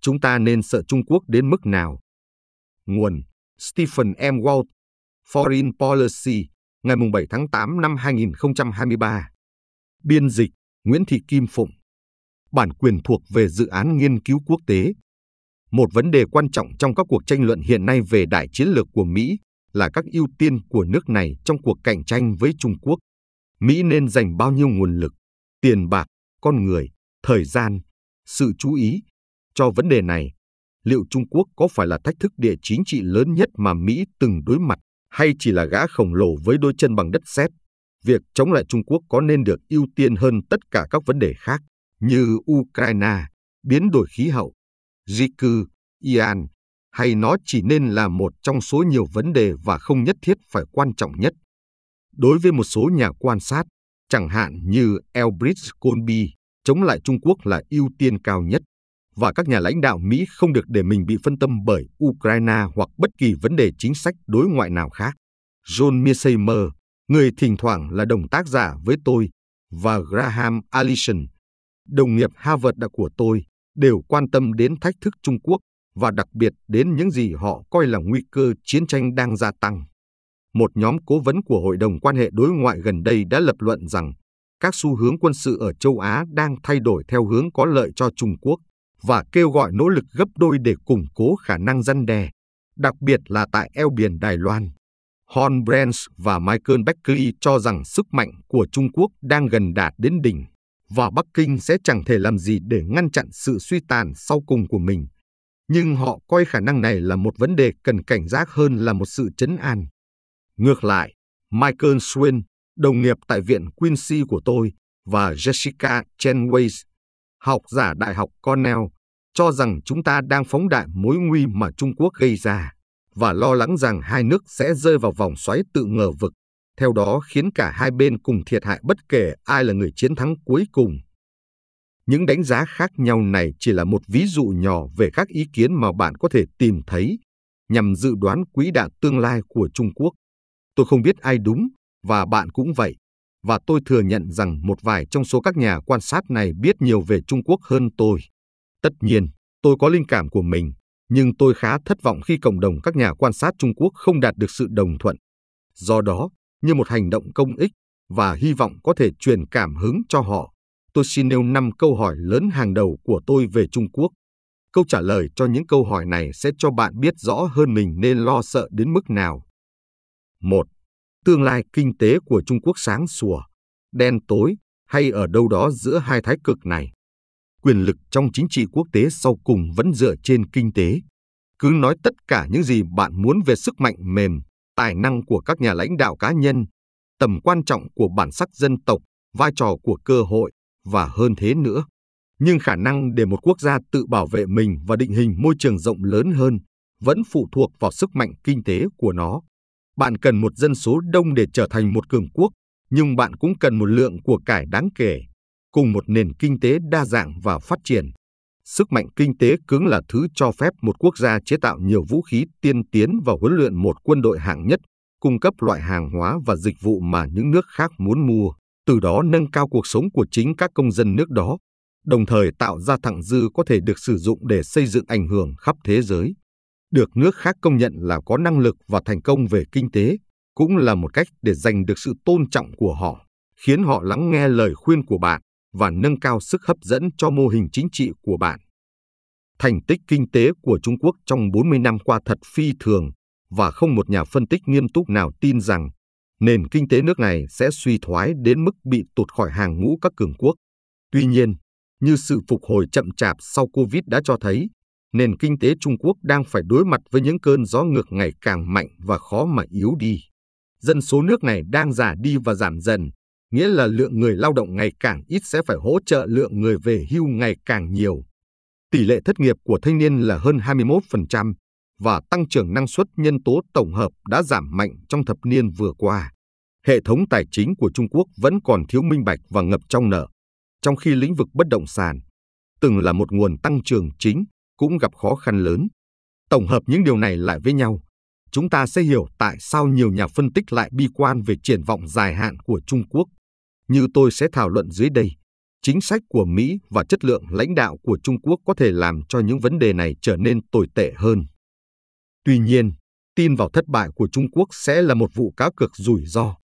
chúng ta nên sợ Trung Quốc đến mức nào? Nguồn Stephen M. Walt, Foreign Policy, ngày 7 tháng 8 năm 2023. Biên dịch Nguyễn Thị Kim Phụng. Bản quyền thuộc về dự án nghiên cứu quốc tế. Một vấn đề quan trọng trong các cuộc tranh luận hiện nay về đại chiến lược của Mỹ là các ưu tiên của nước này trong cuộc cạnh tranh với Trung Quốc. Mỹ nên dành bao nhiêu nguồn lực, tiền bạc, con người, thời gian, sự chú ý cho vấn đề này. Liệu Trung Quốc có phải là thách thức địa chính trị lớn nhất mà Mỹ từng đối mặt hay chỉ là gã khổng lồ với đôi chân bằng đất sét? Việc chống lại Trung Quốc có nên được ưu tiên hơn tất cả các vấn đề khác như Ukraine, biến đổi khí hậu, di cư, Iran, hay nó chỉ nên là một trong số nhiều vấn đề và không nhất thiết phải quan trọng nhất. Đối với một số nhà quan sát, chẳng hạn như Elbridge Colby, chống lại Trung Quốc là ưu tiên cao nhất, và các nhà lãnh đạo Mỹ không được để mình bị phân tâm bởi Ukraine hoặc bất kỳ vấn đề chính sách đối ngoại nào khác. John Mearsheimer, người thỉnh thoảng là đồng tác giả với tôi, và Graham Allison, đồng nghiệp Harvard của tôi, đều quan tâm đến thách thức Trung Quốc và đặc biệt đến những gì họ coi là nguy cơ chiến tranh đang gia tăng. Một nhóm cố vấn của Hội đồng quan hệ đối ngoại gần đây đã lập luận rằng các xu hướng quân sự ở châu Á đang thay đổi theo hướng có lợi cho Trung Quốc và kêu gọi nỗ lực gấp đôi để củng cố khả năng răn đe, đặc biệt là tại eo biển Đài Loan. Hon Brands và Michael Beckley cho rằng sức mạnh của Trung Quốc đang gần đạt đến đỉnh và Bắc Kinh sẽ chẳng thể làm gì để ngăn chặn sự suy tàn sau cùng của mình nhưng họ coi khả năng này là một vấn đề cần cảnh giác hơn là một sự chấn an. Ngược lại, Michael Swin, đồng nghiệp tại Viện Quincy của tôi, và Jessica Chenways, học giả Đại học Cornell, cho rằng chúng ta đang phóng đại mối nguy mà Trung Quốc gây ra và lo lắng rằng hai nước sẽ rơi vào vòng xoáy tự ngờ vực, theo đó khiến cả hai bên cùng thiệt hại bất kể ai là người chiến thắng cuối cùng. Những đánh giá khác nhau này chỉ là một ví dụ nhỏ về các ý kiến mà bạn có thể tìm thấy nhằm dự đoán quỹ đạo tương lai của Trung Quốc. Tôi không biết ai đúng, và bạn cũng vậy. Và tôi thừa nhận rằng một vài trong số các nhà quan sát này biết nhiều về Trung Quốc hơn tôi. Tất nhiên, tôi có linh cảm của mình, nhưng tôi khá thất vọng khi cộng đồng các nhà quan sát Trung Quốc không đạt được sự đồng thuận. Do đó, như một hành động công ích và hy vọng có thể truyền cảm hứng cho họ, tôi xin nêu 5 câu hỏi lớn hàng đầu của tôi về Trung Quốc. Câu trả lời cho những câu hỏi này sẽ cho bạn biết rõ hơn mình nên lo sợ đến mức nào. 1. Tương lai kinh tế của Trung Quốc sáng sủa, đen tối hay ở đâu đó giữa hai thái cực này. Quyền lực trong chính trị quốc tế sau cùng vẫn dựa trên kinh tế. Cứ nói tất cả những gì bạn muốn về sức mạnh mềm, tài năng của các nhà lãnh đạo cá nhân, tầm quan trọng của bản sắc dân tộc, vai trò của cơ hội, và hơn thế nữa. Nhưng khả năng để một quốc gia tự bảo vệ mình và định hình môi trường rộng lớn hơn vẫn phụ thuộc vào sức mạnh kinh tế của nó. Bạn cần một dân số đông để trở thành một cường quốc, nhưng bạn cũng cần một lượng của cải đáng kể, cùng một nền kinh tế đa dạng và phát triển. Sức mạnh kinh tế cứng là thứ cho phép một quốc gia chế tạo nhiều vũ khí tiên tiến và huấn luyện một quân đội hạng nhất, cung cấp loại hàng hóa và dịch vụ mà những nước khác muốn mua từ đó nâng cao cuộc sống của chính các công dân nước đó, đồng thời tạo ra thặng dư có thể được sử dụng để xây dựng ảnh hưởng khắp thế giới. Được nước khác công nhận là có năng lực và thành công về kinh tế, cũng là một cách để giành được sự tôn trọng của họ, khiến họ lắng nghe lời khuyên của bạn và nâng cao sức hấp dẫn cho mô hình chính trị của bạn. Thành tích kinh tế của Trung Quốc trong 40 năm qua thật phi thường và không một nhà phân tích nghiêm túc nào tin rằng nền kinh tế nước này sẽ suy thoái đến mức bị tụt khỏi hàng ngũ các cường quốc. Tuy nhiên, như sự phục hồi chậm chạp sau Covid đã cho thấy, nền kinh tế Trung Quốc đang phải đối mặt với những cơn gió ngược ngày càng mạnh và khó mà yếu đi. Dân số nước này đang già đi và giảm dần, nghĩa là lượng người lao động ngày càng ít sẽ phải hỗ trợ lượng người về hưu ngày càng nhiều. Tỷ lệ thất nghiệp của thanh niên là hơn 21%, và tăng trưởng năng suất nhân tố tổng hợp đã giảm mạnh trong thập niên vừa qua. Hệ thống tài chính của Trung Quốc vẫn còn thiếu minh bạch và ngập trong nợ, trong khi lĩnh vực bất động sản, từng là một nguồn tăng trưởng chính, cũng gặp khó khăn lớn. Tổng hợp những điều này lại với nhau, chúng ta sẽ hiểu tại sao nhiều nhà phân tích lại bi quan về triển vọng dài hạn của Trung Quốc. Như tôi sẽ thảo luận dưới đây, chính sách của Mỹ và chất lượng lãnh đạo của Trung Quốc có thể làm cho những vấn đề này trở nên tồi tệ hơn. Tuy nhiên, tin vào thất bại của Trung Quốc sẽ là một vụ cá cược rủi ro.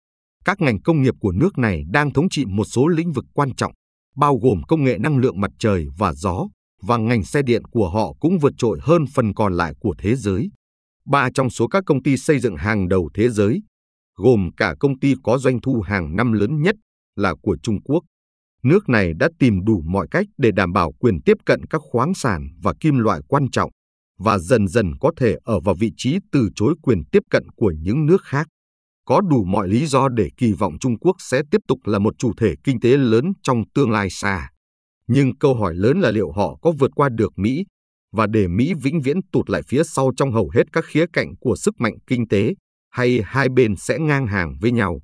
Các ngành công nghiệp của nước này đang thống trị một số lĩnh vực quan trọng, bao gồm công nghệ năng lượng mặt trời và gió, và ngành xe điện của họ cũng vượt trội hơn phần còn lại của thế giới. Ba trong số các công ty xây dựng hàng đầu thế giới, gồm cả công ty có doanh thu hàng năm lớn nhất là của Trung Quốc. Nước này đã tìm đủ mọi cách để đảm bảo quyền tiếp cận các khoáng sản và kim loại quan trọng và dần dần có thể ở vào vị trí từ chối quyền tiếp cận của những nước khác. Có đủ mọi lý do để kỳ vọng Trung Quốc sẽ tiếp tục là một chủ thể kinh tế lớn trong tương lai xa. Nhưng câu hỏi lớn là liệu họ có vượt qua được Mỹ và để Mỹ vĩnh viễn tụt lại phía sau trong hầu hết các khía cạnh của sức mạnh kinh tế, hay hai bên sẽ ngang hàng với nhau.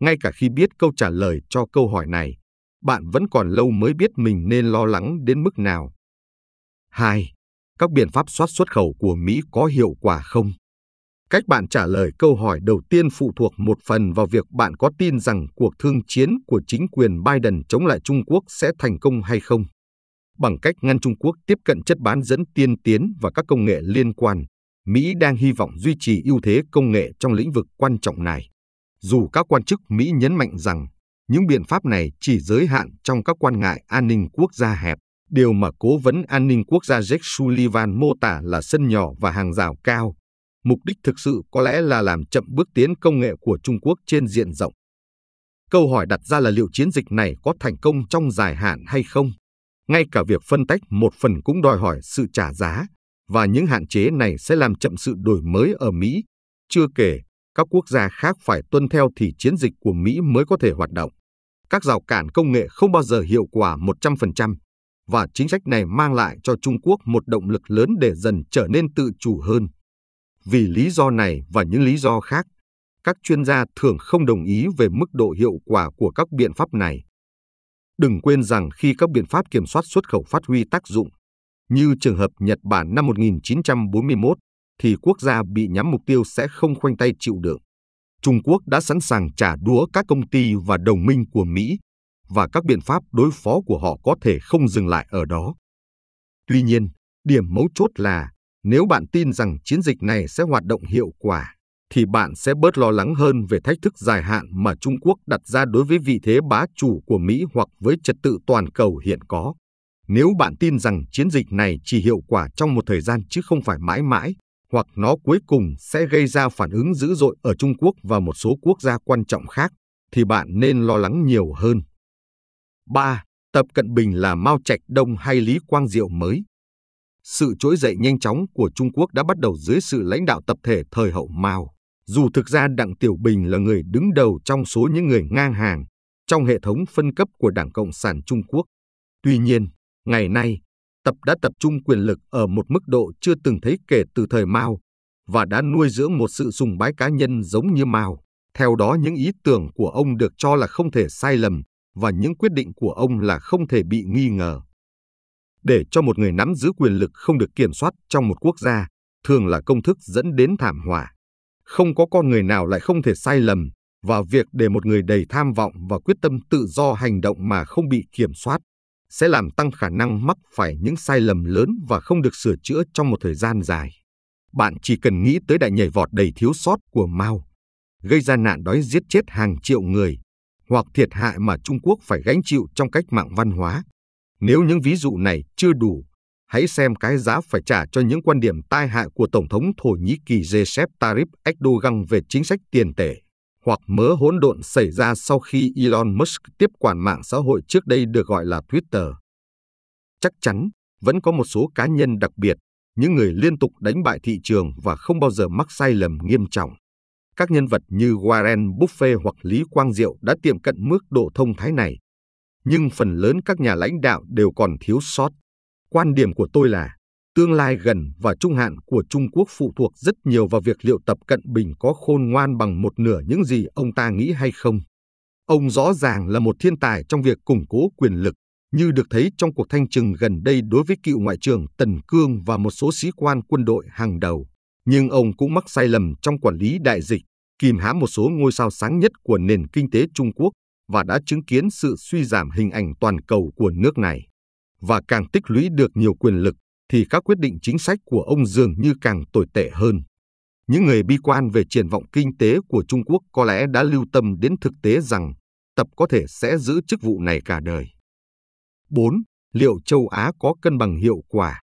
Ngay cả khi biết câu trả lời cho câu hỏi này, bạn vẫn còn lâu mới biết mình nên lo lắng đến mức nào. 2. Các biện pháp soát xuất khẩu của Mỹ có hiệu quả không? Cách bạn trả lời câu hỏi đầu tiên phụ thuộc một phần vào việc bạn có tin rằng cuộc thương chiến của chính quyền Biden chống lại Trung Quốc sẽ thành công hay không. Bằng cách ngăn Trung Quốc tiếp cận chất bán dẫn tiên tiến và các công nghệ liên quan, Mỹ đang hy vọng duy trì ưu thế công nghệ trong lĩnh vực quan trọng này. Dù các quan chức Mỹ nhấn mạnh rằng những biện pháp này chỉ giới hạn trong các quan ngại an ninh quốc gia hẹp, điều mà Cố vấn An ninh Quốc gia Jake Sullivan mô tả là sân nhỏ và hàng rào cao. Mục đích thực sự có lẽ là làm chậm bước tiến công nghệ của Trung Quốc trên diện rộng. Câu hỏi đặt ra là liệu chiến dịch này có thành công trong dài hạn hay không? Ngay cả việc phân tách một phần cũng đòi hỏi sự trả giá, và những hạn chế này sẽ làm chậm sự đổi mới ở Mỹ. Chưa kể, các quốc gia khác phải tuân theo thì chiến dịch của Mỹ mới có thể hoạt động. Các rào cản công nghệ không bao giờ hiệu quả 100%, và chính sách này mang lại cho Trung Quốc một động lực lớn để dần trở nên tự chủ hơn. Vì lý do này và những lý do khác, các chuyên gia thường không đồng ý về mức độ hiệu quả của các biện pháp này. Đừng quên rằng khi các biện pháp kiểm soát xuất khẩu phát huy tác dụng, như trường hợp Nhật Bản năm 1941, thì quốc gia bị nhắm mục tiêu sẽ không khoanh tay chịu đựng. Trung Quốc đã sẵn sàng trả đũa các công ty và đồng minh của Mỹ, và các biện pháp đối phó của họ có thể không dừng lại ở đó. Tuy nhiên, điểm mấu chốt là nếu bạn tin rằng chiến dịch này sẽ hoạt động hiệu quả, thì bạn sẽ bớt lo lắng hơn về thách thức dài hạn mà Trung Quốc đặt ra đối với vị thế bá chủ của Mỹ hoặc với trật tự toàn cầu hiện có. Nếu bạn tin rằng chiến dịch này chỉ hiệu quả trong một thời gian chứ không phải mãi mãi, hoặc nó cuối cùng sẽ gây ra phản ứng dữ dội ở Trung Quốc và một số quốc gia quan trọng khác, thì bạn nên lo lắng nhiều hơn. 3. Tập Cận Bình là Mao Trạch Đông hay Lý Quang Diệu mới? Sự trỗi dậy nhanh chóng của Trung Quốc đã bắt đầu dưới sự lãnh đạo tập thể thời hậu Mao. Dù thực ra Đặng Tiểu Bình là người đứng đầu trong số những người ngang hàng trong hệ thống phân cấp của Đảng Cộng sản Trung Quốc. Tuy nhiên, ngày nay, tập đã tập trung quyền lực ở một mức độ chưa từng thấy kể từ thời Mao và đã nuôi dưỡng một sự sùng bái cá nhân giống như Mao. Theo đó những ý tưởng của ông được cho là không thể sai lầm và những quyết định của ông là không thể bị nghi ngờ. Để cho một người nắm giữ quyền lực không được kiểm soát trong một quốc gia, thường là công thức dẫn đến thảm họa. Không có con người nào lại không thể sai lầm, và việc để một người đầy tham vọng và quyết tâm tự do hành động mà không bị kiểm soát sẽ làm tăng khả năng mắc phải những sai lầm lớn và không được sửa chữa trong một thời gian dài. Bạn chỉ cần nghĩ tới đại nhảy vọt đầy thiếu sót của Mao, gây ra nạn đói giết chết hàng triệu người, hoặc thiệt hại mà Trung Quốc phải gánh chịu trong cách mạng văn hóa. Nếu những ví dụ này chưa đủ, hãy xem cái giá phải trả cho những quan điểm tai hại của Tổng thống Thổ Nhĩ Kỳ Recep Tayyip Erdogan về chính sách tiền tệ, hoặc mớ hỗn độn xảy ra sau khi Elon Musk tiếp quản mạng xã hội trước đây được gọi là Twitter. Chắc chắn, vẫn có một số cá nhân đặc biệt, những người liên tục đánh bại thị trường và không bao giờ mắc sai lầm nghiêm trọng. Các nhân vật như Warren Buffett hoặc Lý Quang Diệu đã tiệm cận mức độ thông thái này. Nhưng phần lớn các nhà lãnh đạo đều còn thiếu sót. Quan điểm của tôi là, tương lai gần và trung hạn của Trung Quốc phụ thuộc rất nhiều vào việc liệu Tập Cận Bình có khôn ngoan bằng một nửa những gì ông ta nghĩ hay không. Ông rõ ràng là một thiên tài trong việc củng cố quyền lực, như được thấy trong cuộc thanh trừng gần đây đối với cựu ngoại trưởng Tần Cương và một số sĩ quan quân đội hàng đầu nhưng ông cũng mắc sai lầm trong quản lý đại dịch, kìm hãm một số ngôi sao sáng nhất của nền kinh tế Trung Quốc, và đã chứng kiến sự suy giảm hình ảnh toàn cầu của nước này. Và càng tích lũy được nhiều quyền lực, thì các quyết định chính sách của ông dường như càng tồi tệ hơn. Những người bi quan về triển vọng kinh tế của Trung Quốc có lẽ đã lưu tâm đến thực tế rằng Tập có thể sẽ giữ chức vụ này cả đời. 4. Liệu châu Á có cân bằng hiệu quả?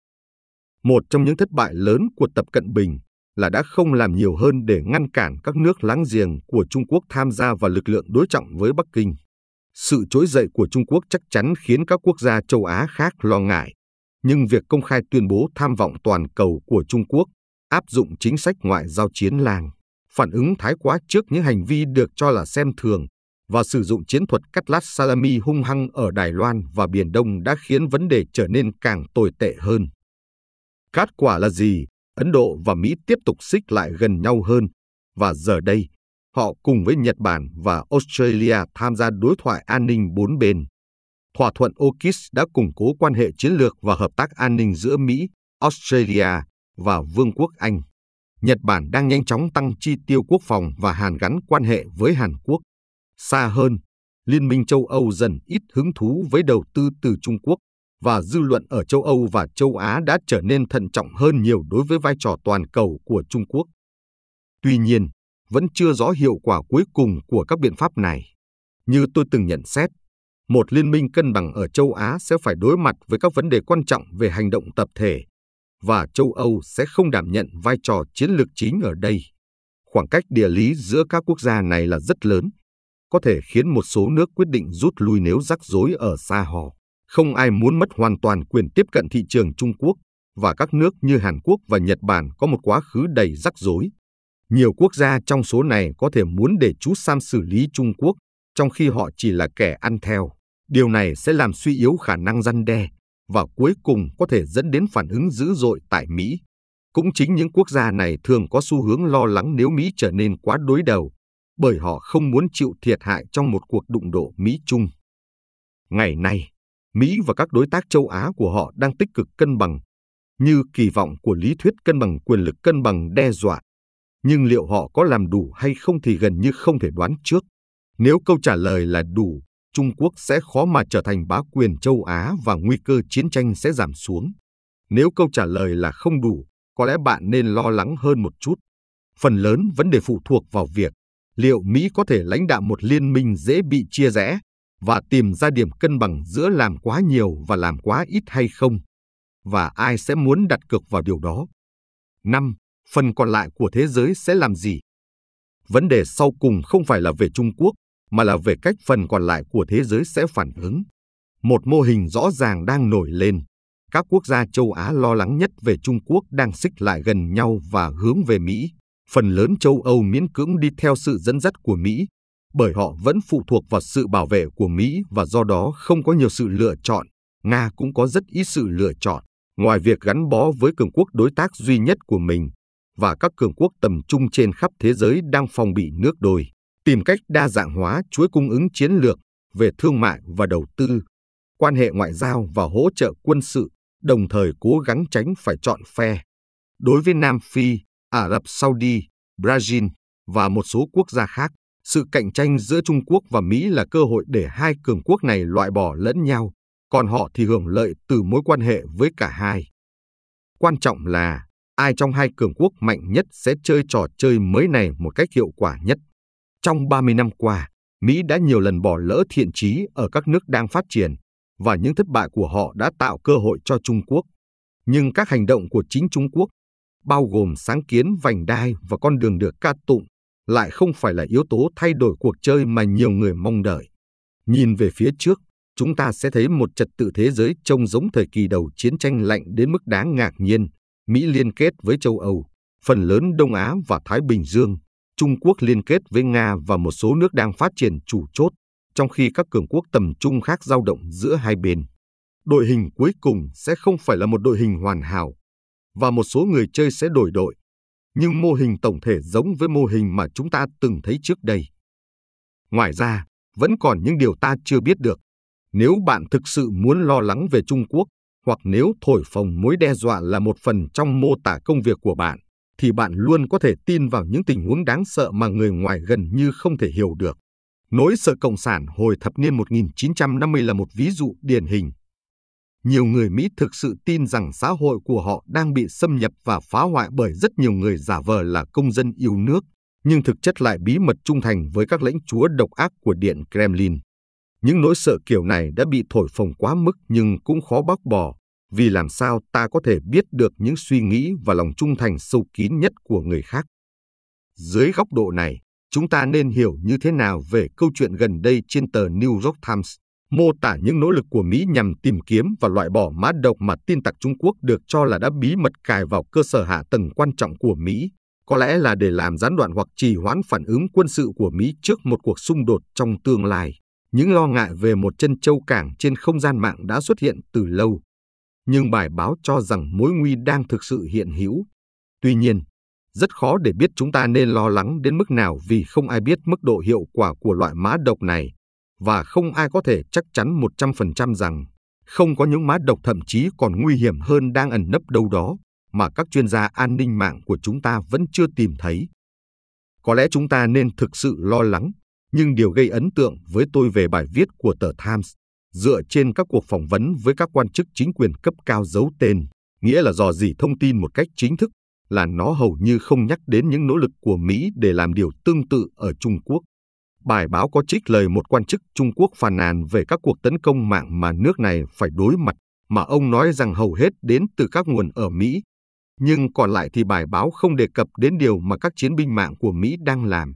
Một trong những thất bại lớn của Tập Cận Bình là đã không làm nhiều hơn để ngăn cản các nước láng giềng của Trung Quốc tham gia vào lực lượng đối trọng với Bắc Kinh. Sự trỗi dậy của Trung Quốc chắc chắn khiến các quốc gia châu Á khác lo ngại, nhưng việc công khai tuyên bố tham vọng toàn cầu của Trung Quốc áp dụng chính sách ngoại giao chiến làng, phản ứng thái quá trước những hành vi được cho là xem thường và sử dụng chiến thuật cắt lát salami hung hăng ở Đài Loan và Biển Đông đã khiến vấn đề trở nên càng tồi tệ hơn. Kết quả là gì? Ấn Độ và Mỹ tiếp tục xích lại gần nhau hơn, và giờ đây, họ cùng với Nhật Bản và Australia tham gia đối thoại an ninh bốn bên. Thỏa thuận AUKUS đã củng cố quan hệ chiến lược và hợp tác an ninh giữa Mỹ, Australia và Vương quốc Anh. Nhật Bản đang nhanh chóng tăng chi tiêu quốc phòng và hàn gắn quan hệ với Hàn Quốc. Xa hơn, Liên minh châu Âu dần ít hứng thú với đầu tư từ Trung Quốc và dư luận ở châu Âu và châu Á đã trở nên thận trọng hơn nhiều đối với vai trò toàn cầu của Trung Quốc. Tuy nhiên, vẫn chưa rõ hiệu quả cuối cùng của các biện pháp này. Như tôi từng nhận xét, một liên minh cân bằng ở châu Á sẽ phải đối mặt với các vấn đề quan trọng về hành động tập thể, và châu Âu sẽ không đảm nhận vai trò chiến lược chính ở đây. Khoảng cách địa lý giữa các quốc gia này là rất lớn, có thể khiến một số nước quyết định rút lui nếu rắc rối ở xa họ. Không ai muốn mất hoàn toàn quyền tiếp cận thị trường Trung Quốc và các nước như Hàn Quốc và Nhật Bản có một quá khứ đầy rắc rối. Nhiều quốc gia trong số này có thể muốn để chú Sam xử lý Trung Quốc, trong khi họ chỉ là kẻ ăn theo. Điều này sẽ làm suy yếu khả năng răn đe và cuối cùng có thể dẫn đến phản ứng dữ dội tại Mỹ. Cũng chính những quốc gia này thường có xu hướng lo lắng nếu Mỹ trở nên quá đối đầu, bởi họ không muốn chịu thiệt hại trong một cuộc đụng độ Mỹ-Trung. Ngày nay, Mỹ và các đối tác châu Á của họ đang tích cực cân bằng, như kỳ vọng của lý thuyết cân bằng quyền lực cân bằng đe dọa. Nhưng liệu họ có làm đủ hay không thì gần như không thể đoán trước. Nếu câu trả lời là đủ, Trung Quốc sẽ khó mà trở thành bá quyền châu Á và nguy cơ chiến tranh sẽ giảm xuống. Nếu câu trả lời là không đủ, có lẽ bạn nên lo lắng hơn một chút. Phần lớn vấn đề phụ thuộc vào việc liệu Mỹ có thể lãnh đạo một liên minh dễ bị chia rẽ và tìm ra điểm cân bằng giữa làm quá nhiều và làm quá ít hay không, và ai sẽ muốn đặt cược vào điều đó. 5. Phần còn lại của thế giới sẽ làm gì? Vấn đề sau cùng không phải là về Trung Quốc, mà là về cách phần còn lại của thế giới sẽ phản ứng. Một mô hình rõ ràng đang nổi lên. Các quốc gia châu Á lo lắng nhất về Trung Quốc đang xích lại gần nhau và hướng về Mỹ. Phần lớn châu Âu miễn cưỡng đi theo sự dẫn dắt của Mỹ, bởi họ vẫn phụ thuộc vào sự bảo vệ của Mỹ và do đó không có nhiều sự lựa chọn. Nga cũng có rất ít sự lựa chọn, ngoài việc gắn bó với cường quốc đối tác duy nhất của mình và các cường quốc tầm trung trên khắp thế giới đang phòng bị nước đôi tìm cách đa dạng hóa chuỗi cung ứng chiến lược về thương mại và đầu tư, quan hệ ngoại giao và hỗ trợ quân sự, đồng thời cố gắng tránh phải chọn phe. Đối với Nam Phi, Ả Rập Saudi, Brazil và một số quốc gia khác, sự cạnh tranh giữa Trung Quốc và Mỹ là cơ hội để hai cường quốc này loại bỏ lẫn nhau, còn họ thì hưởng lợi từ mối quan hệ với cả hai. Quan trọng là ai trong hai cường quốc mạnh nhất sẽ chơi trò chơi mới này một cách hiệu quả nhất. Trong 30 năm qua, Mỹ đã nhiều lần bỏ lỡ thiện trí ở các nước đang phát triển và những thất bại của họ đã tạo cơ hội cho Trung Quốc. Nhưng các hành động của chính Trung Quốc, bao gồm sáng kiến vành đai và con đường được ca tụng, lại không phải là yếu tố thay đổi cuộc chơi mà nhiều người mong đợi. Nhìn về phía trước, chúng ta sẽ thấy một trật tự thế giới trông giống thời kỳ đầu chiến tranh lạnh đến mức đáng ngạc nhiên. Mỹ liên kết với châu Âu, phần lớn Đông Á và Thái Bình Dương, Trung Quốc liên kết với Nga và một số nước đang phát triển chủ chốt, trong khi các cường quốc tầm trung khác dao động giữa hai bên. Đội hình cuối cùng sẽ không phải là một đội hình hoàn hảo, và một số người chơi sẽ đổi đội, nhưng mô hình tổng thể giống với mô hình mà chúng ta từng thấy trước đây. Ngoài ra, vẫn còn những điều ta chưa biết được. Nếu bạn thực sự muốn lo lắng về Trung Quốc, hoặc nếu thổi phồng mối đe dọa là một phần trong mô tả công việc của bạn, thì bạn luôn có thể tin vào những tình huống đáng sợ mà người ngoài gần như không thể hiểu được. Nỗi sợ cộng sản hồi thập niên 1950 là một ví dụ điển hình. Nhiều người Mỹ thực sự tin rằng xã hội của họ đang bị xâm nhập và phá hoại bởi rất nhiều người giả vờ là công dân yêu nước, nhưng thực chất lại bí mật trung thành với các lãnh chúa độc ác của Điện Kremlin. Những nỗi sợ kiểu này đã bị thổi phồng quá mức nhưng cũng khó bác bỏ, vì làm sao ta có thể biết được những suy nghĩ và lòng trung thành sâu kín nhất của người khác. Dưới góc độ này, chúng ta nên hiểu như thế nào về câu chuyện gần đây trên tờ New York Times, mô tả những nỗ lực của Mỹ nhằm tìm kiếm và loại bỏ mã độc mà tin tặc Trung Quốc được cho là đã bí mật cài vào cơ sở hạ tầng quan trọng của Mỹ, có lẽ là để làm gián đoạn hoặc trì hoãn phản ứng quân sự của Mỹ trước một cuộc xung đột trong tương lai. Những lo ngại về một chân châu cảng trên không gian mạng đã xuất hiện từ lâu. Nhưng bài báo cho rằng mối nguy đang thực sự hiện hữu. Tuy nhiên, rất khó để biết chúng ta nên lo lắng đến mức nào vì không ai biết mức độ hiệu quả của loại mã độc này và không ai có thể chắc chắn 100% rằng không có những mã độc thậm chí còn nguy hiểm hơn đang ẩn nấp đâu đó mà các chuyên gia an ninh mạng của chúng ta vẫn chưa tìm thấy. Có lẽ chúng ta nên thực sự lo lắng, nhưng điều gây ấn tượng với tôi về bài viết của tờ Times dựa trên các cuộc phỏng vấn với các quan chức chính quyền cấp cao giấu tên, nghĩa là dò dỉ thông tin một cách chính thức là nó hầu như không nhắc đến những nỗ lực của Mỹ để làm điều tương tự ở Trung Quốc. Bài báo có trích lời một quan chức Trung Quốc phàn nàn về các cuộc tấn công mạng mà nước này phải đối mặt, mà ông nói rằng hầu hết đến từ các nguồn ở Mỹ. Nhưng còn lại thì bài báo không đề cập đến điều mà các chiến binh mạng của Mỹ đang làm.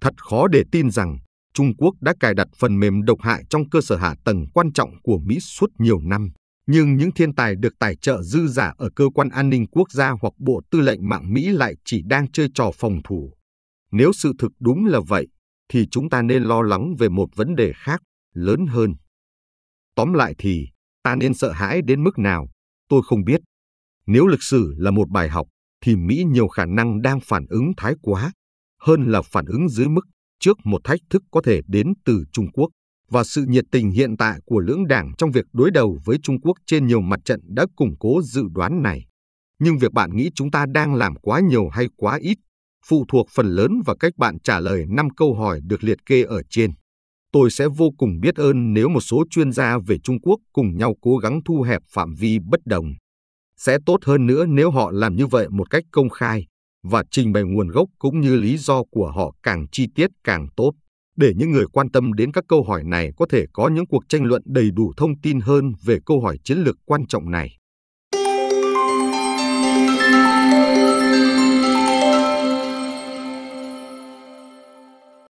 Thật khó để tin rằng Trung Quốc đã cài đặt phần mềm độc hại trong cơ sở hạ tầng quan trọng của Mỹ suốt nhiều năm nhưng những thiên tài được tài trợ dư giả ở cơ quan an ninh quốc gia hoặc bộ tư lệnh mạng Mỹ lại chỉ đang chơi trò phòng thủ. Nếu sự thực đúng là vậy, thì chúng ta nên lo lắng về một vấn đề khác, lớn hơn. Tóm lại thì, ta nên sợ hãi đến mức nào, tôi không biết. Nếu lịch sử là một bài học, thì Mỹ nhiều khả năng đang phản ứng thái quá, hơn là phản ứng dưới mức trước một thách thức có thể đến từ Trung Quốc và sự nhiệt tình hiện tại của lưỡng đảng trong việc đối đầu với Trung Quốc trên nhiều mặt trận đã củng cố dự đoán này. Nhưng việc bạn nghĩ chúng ta đang làm quá nhiều hay quá ít phụ thuộc phần lớn vào cách bạn trả lời 5 câu hỏi được liệt kê ở trên. Tôi sẽ vô cùng biết ơn nếu một số chuyên gia về Trung Quốc cùng nhau cố gắng thu hẹp phạm vi bất đồng. Sẽ tốt hơn nữa nếu họ làm như vậy một cách công khai và trình bày nguồn gốc cũng như lý do của họ càng chi tiết càng tốt để những người quan tâm đến các câu hỏi này có thể có những cuộc tranh luận đầy đủ thông tin hơn về câu hỏi chiến lược quan trọng này.